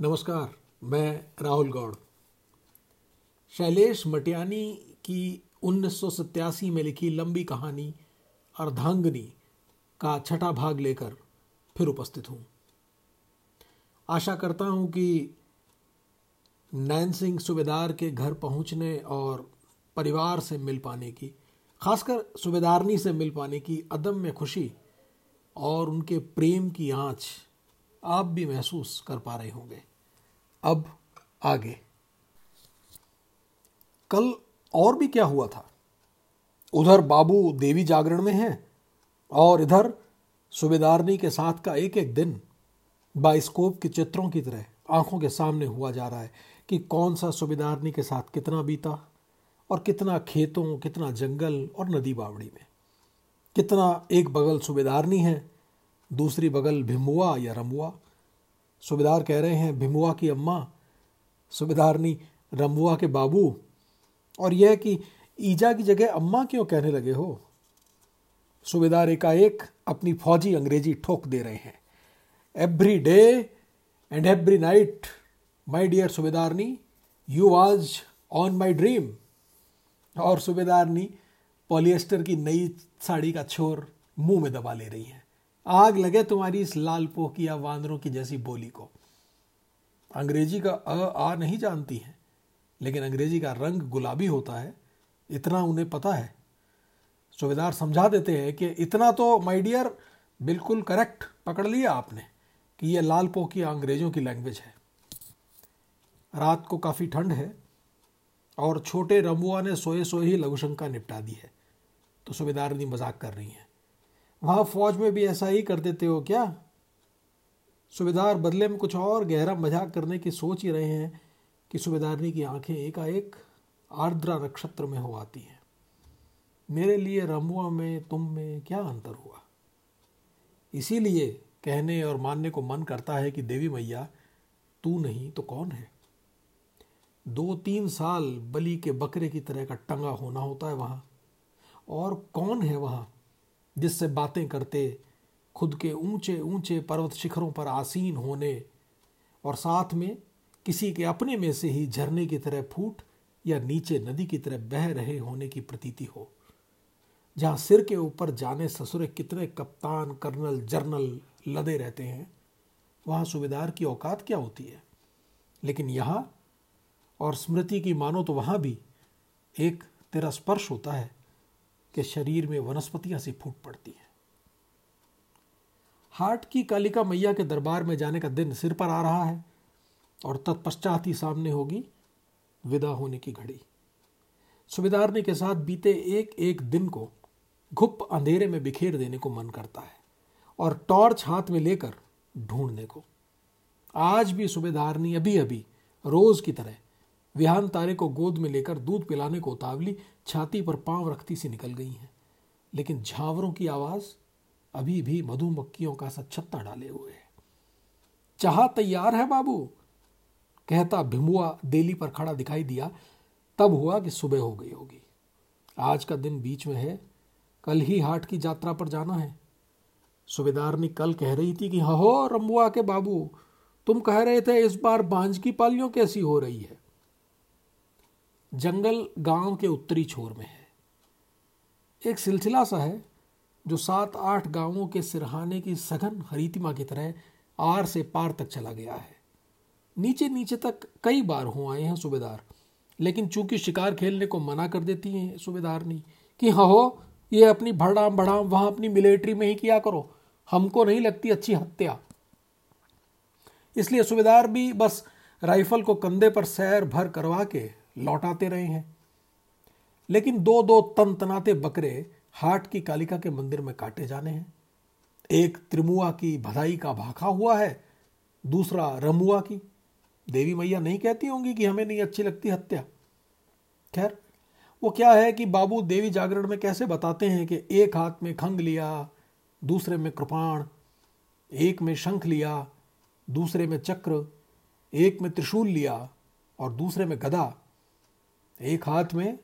नमस्कार, मैं राहुल गौड़। शैलेश मटियानी की उन्नीस सौ सत्तासी में लिखी लंबी कहानी अर्धांगनी का छठा भाग लेकर फिर उपस्थित हूँ। आशा करता हूँ कि नैन सिंह सूबेदार के घर पहुँचने और परिवार से मिल पाने की, खासकर सूबेदारनी से मिल पाने की अदम्य खुशी और उनके प्रेम की आँच आप भी महसूस कर पा रहे होंगे। अब आगे। कल और भी क्या हुआ था? उधर बाबू देवी जागरण में है और इधर सुबेदारनी के साथ का एक एक दिन बाइस्कोप के चित्रों की तरह आँखों के सामने हुआ जा रहा है कि कौन सा सुबेदारनी के साथ कितना बीता और कितना खेतों, कितना जंगल और नदी बावड़ी में। कितना एक बगल सुबेदारनी है दूसरी बगल भिमुआ या रमुआ। सूबेदार कह रहे हैं, भिमुआ की अम्मा सूबेदारनी रमुआ के बाबू। और यह कि ईजा की जगह अम्मा क्यों कहने लगे हो? सूबेदार एकाएक अपनी फौजी अंग्रेज़ी ठोक दे रहे हैं। Every day and every night my dear सूबेदारनी you आज ऑन माई ड्रीम। और सूबेदारनी पॉलिएस्टर की नई साड़ी का छोर मुँह में दबा ले रही हैं। आग लगे तुम्हारी इस लाल पोह की पोकिया वानरों की जैसी बोली को। अंग्रेज़ी का अ, आ नहीं जानती हैं, लेकिन अंग्रेज़ी का रंग गुलाबी होता है, इतना उन्हें पता है। सूबेदार समझा देते हैं कि इतना तो माय डियर बिल्कुल करेक्ट पकड़ लिया आपने कि यह लाल पोह की अंग्रेज़ों की लैंग्वेज है। रात को काफ़ी ठंड है और छोटे रमुआ ने सोए सोए ही लघुशंका निपटा दी है। तो सूबेदार मज़ाक कर रही हैं। वहाँ फौज में भी ऐसा ही कर देते हो क्या? सूबेदार बदले में कुछ और गहरा मज़ाक करने की सोच ही रहे हैं कि सूबेदारनी की आँखें एकाएक आर्द्रा नक्षत्र में हो आती हैं। मेरे लिए रमुआ में, तुम में क्या अंतर हुआ? इसीलिए कहने और मानने को मन करता है कि देवी मैया, तू नहीं तो कौन है? दो तीन साल बलि के बकरे की तरह का टंगा होना होता है वहाँ। और कौन है वहाँ? जिससे बातें करते, खुद के ऊँचे ऊँचे पर्वत शिखरों पर आसीन होने और साथ में किसी के अपने में से ही झरने की तरह फूट या नीचे नदी की तरह बह रहे होने की प्रतीति हो। जहाँ सिर के ऊपर जाने ससुरे कितने कप्तान, कर्नल, जर्नल लदे रहते हैं, वहाँ सुबेदार की औकात क्या होती है? लेकिन यहाँ और स्मृति की मानो तो वहाँ भी एक तेरा स्पर्श होता है। कि शरीर में वनस्पतियाँ सी फूट पड़ती हैं। हाट की कालिका मैया के दरबार में जाने का दिन सिर पर आ रहा है और तत्पश्चात ही सामने होगी विदा होने की घड़ी। सुबेदारने के साथ बीते एक एक दिन को घुप अंधेरे में बिखेर देने को मन करता है और टॉर्च हाथ में लेकर ढूँढने को। आज भी सुबेदारनी अभी अभी रोज की तरह विहान तारे को गोद में लेकर दूध पिलाने को उतावली, छाती पर पाँव रखती सी निकल गई हैं। लेकिन झावरों की आवाज़ अभी भी मधुमक्खियों का सा छत्ता डाले हुए है। चाह तैयार है बाबू? कहता भिमुआ देली पर खड़ा दिखाई दिया। तब हुआ कि सुबह हो गई होगी। आज का दिन बीच में है। कल ही हाट की यात्रा पर जाना है। सुबेदार ने कल कह रही थी कि हो रंबुआ के बाबू, तुम कह रहे थे इस बार बांझ की पालियों कैसी हो रही है? जंगल गाँव के उत्तरी छोर में है। एक सिलसिला सा है जो सात आठ गाँवों के सिरहाने की सघन हरीतिमा की तरह आर से पार तक चला गया है। नीचे नीचे तक कई बार हो आए हैं सूबेदार, लेकिन चूँकि शिकार खेलने को मना कर देती हैं सूबेदार ने, कि हाँ हो, ये अपनी भड़ाम भड़ाम वहाँ अपनी मिलिट्री में ही किया करो, हमको नहीं लगती अच्छी हत्या। इसलिए सूबेदार भी बस राइफल को कंधे पर सैर भर करवा के लौटाते रहे हैं। लेकिन दो दो तन तनाते बकरे हाट की कालिका के मंदिर में काटे जाने हैं। एक त्रिमुआ की भदाई का भाखा हुआ है, दूसरा रमुआ की। देवी मैया नहीं कहती होंगी कि हमें नहीं अच्छी लगती हत्या। खैर, वो क्या है कि बाबू देवी जागरण में कैसे बताते हैं कि एक हाथ में खंग लिया, दूसरे में कृपाण, एक में शंख लिया, दूसरे में चक्र, एक में त्रिशूल लिया और दूसरे में गदा। एक हाथ में,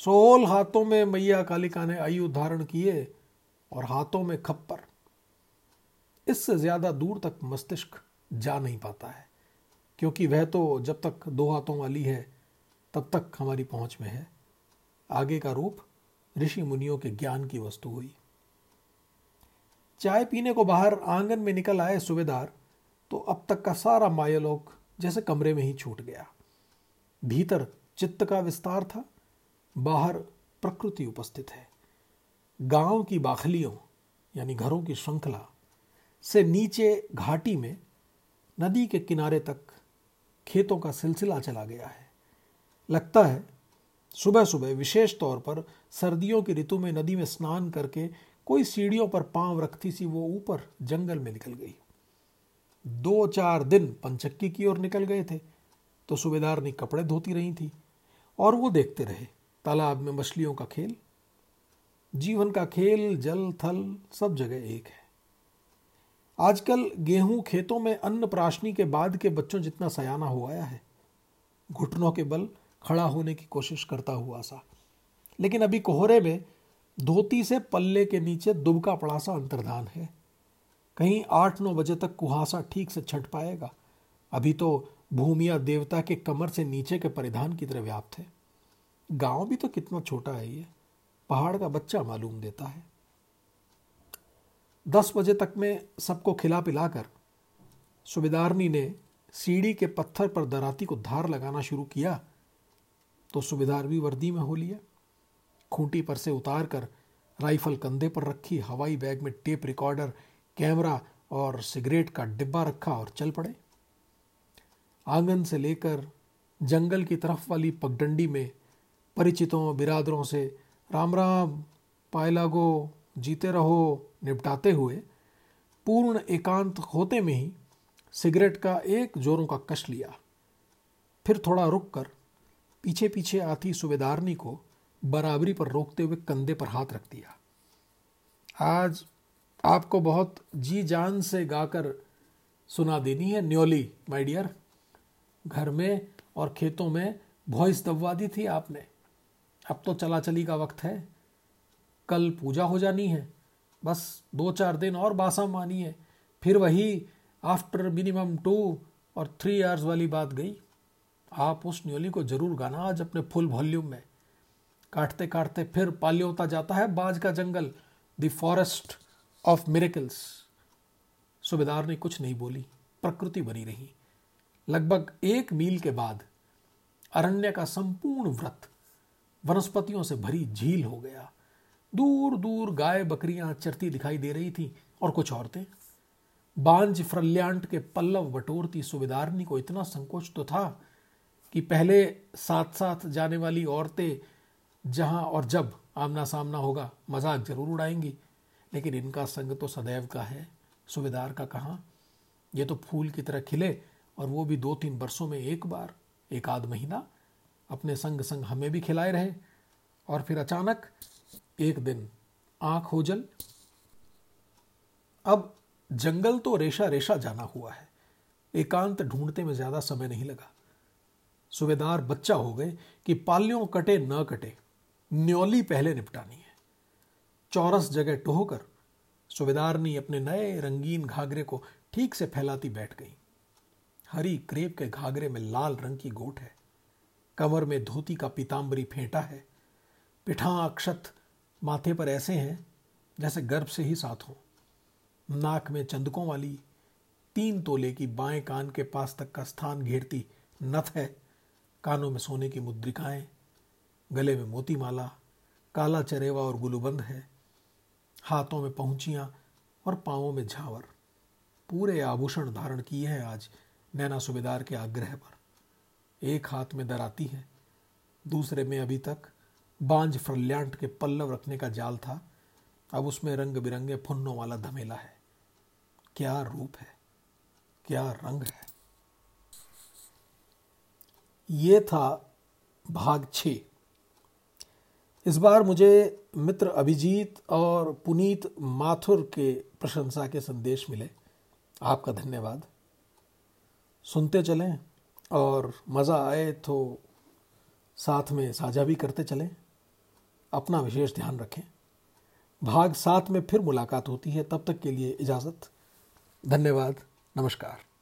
सोल हाथों में मैया कालिका ने आयु धारण किए और हाथों में खप्पर। इससे ज़्यादा दूर तक मस्तिष्क जा नहीं पाता है, क्योंकि वह तो जब तक दो हाथों वाली है, तब तक हमारी पहुँच में है। आगे का रूप ऋषि मुनियों के ज्ञान की वस्तु हुई। चाय पीने को बाहर आँगन में निकल आए सुबेदार तो अब तक का सारा मायालोक जैसे कमरे में ही छूट गया। भीतर चित्त का विस्तार था, बाहर प्रकृति उपस्थित है। गाँव की बाखलियों, यानी घरों की श्रृंखला, से नीचे घाटी में, नदी के किनारे तक खेतों का सिलसिला चला गया है। लगता है सुबह सुबह विशेष तौर पर सर्दियों की ऋतु में नदी में स्नान करके कोई सीढ़ियों पर पाँव रखती सी वो ऊपर जंगल में निकल गई। दो चार दिन पंचक्की की ओर निकल गए थे तो सुबेदार ने कपड़े धोती रही थी। और वो देखते रहे। तालाब में मछलियों का खेल, जीवन का खेल, जल, थल, सब जगह एक है। आजकल गेहूँ खेतों में अन्न प्राशनी के बाद के बच्चों जितना सयाना हो आया है, घुटनों के बल खड़ा होने की कोशिश करता हुआ सा। लेकिन अभी कोहरे में धोती से पल्ले के नीचे दुबका पड़ा सा अंतर्धान है। कहीं आठ नौ बजे तक कुहासा ठीक से छट पाएगा। अभी तो भूमिया देवता के कमर से नीचे के परिधान की तरह व्याप्त है। गाँव भी तो कितना छोटा है ये। पहाड़ का बच्चा मालूम देता है। दस बजे तक में सबको खिला पिलाकर सुबेदारनी ने सीढ़ी के पत्थर पर दराती को धार लगाना शुरू किया तो सुबेदार भी वर्दी में हो लिया। खूंटी पर से उतार कर राइफल कंधे पर रखी, हवाई बैग में टेप रिकॉर्डर, कैमरा और सिगरेट का डिब्बा रखा और चल पड़े। आँगन से लेकर जंगल की तरफ़ वाली पगडंडी में परिचितों, बिरादरों से राम राम, पाए लागो, जीते रहो, निपटाते हुए पूर्ण एकांत होते में ही सिगरेट का एक जोरों का कश लिया। फिर थोड़ा रुक कर पीछे पीछे आती सुबेदारनी को बराबरी पर रोकते हुए कंधे पर हाथ रख दिया। आज आपको बहुत जी जान से गाकर सुना देनी है न्योली माय डियर घर में और खेतों में वॉइस दबवा दी थी आपने। अब तो चला चली का वक्त है। कल पूजा हो जानी है। बस दो चार दिन और बासा मानी है। फिर वही आफ्टर मिनिमम टू और थ्री आवर्स वाली बात गई। आप उस न्योली को ज़रूर गाना आज अपने फुल वॉल्यूम में। काटते काटते फिर पाल्योता जाता है बाज का जंगल द फॉरेस्ट ऑफ़ मिरेकल्स सुबेदार ने कुछ नहीं बोली, प्रकृति बनी रही। लगभग एक मील के बाद अरण्य का संपूर्ण व्रत वनस्पतियों से भरी झील हो गया। दूर दूर गाय बकरियाँ चरती दिखाई दे रही थी और कुछ औरतें। बांझ फ्रल्याट के पल्लव बटोरती सुबेदारनी को इतना संकोच तो था कि पहले साथ साथ जाने वाली औरतें जहाँ और जब आमना सामना होगा, मज़ाक ज़रूर उड़ाएँगी। लेकिन इनका संग तो सदैव का है। सुबेदार का कहा? ये तो फूल की तरह खिले और वो भी दो तीन वर्षों में एक बार, एक आध महीना, अपने संग संग हमें भी खिलाए रहे। और फिर अचानक एक दिन आँख हो जल। अब जंगल तो रेशा रेशा जाना हुआ है। एकांत ढूंढते में ज़्यादा समय नहीं लगा। सुबेदार बच्चा हो गए कि पालियों कटे न कटे, न्योली पहले निपटानी है। चौरस जगह टोहकर ने अपने नए रंगीन घाघरे को ठीक से फैलाती बैठ गई। हरी क्रेप के घाघरे में लाल रंग की गोट है। कमर में धोती का पीताम्बरी फेंटा है। पिठा अक्षत माथे पर ऐसे हैं जैसे गर्भ से ही साथ हो। नाक में चंदकों वाली तीन तोले की बाएँ कान के पास तक का स्थान घेरती नथ है। कानों में सोने की मुद्रिकाएँ, गले में मोती माला काला चरेवा और गुलूबंद है। हाथों में पहुंचियाँ और पांवों में झावर। पूरे आभूषण धारण किए हैं आज नैना सुबेदार के आग्रह पर। एक हाथ में दराती है, दूसरे में अभी तक बांझ फ्रल्याट के पल्लव रखने का जाल था। अब उसमें रंग बिरंगे फुन्नों वाला धमेला है। क्या रूप है? क्या रंग है? ये था भाग छ इस बार मुझे मित्र अभिजीत और पुनीत माथुर के प्रशंसा के संदेश मिले। आपका धन्यवाद। सुनते चलें और मज़ा आए तो साथ में साझा भी करते चलें। अपना विशेष ध्यान रखें। भाग सात में फिर मुलाकात होती है। तब तक के लिए इजाज़त। धन्यवाद। नमस्कार।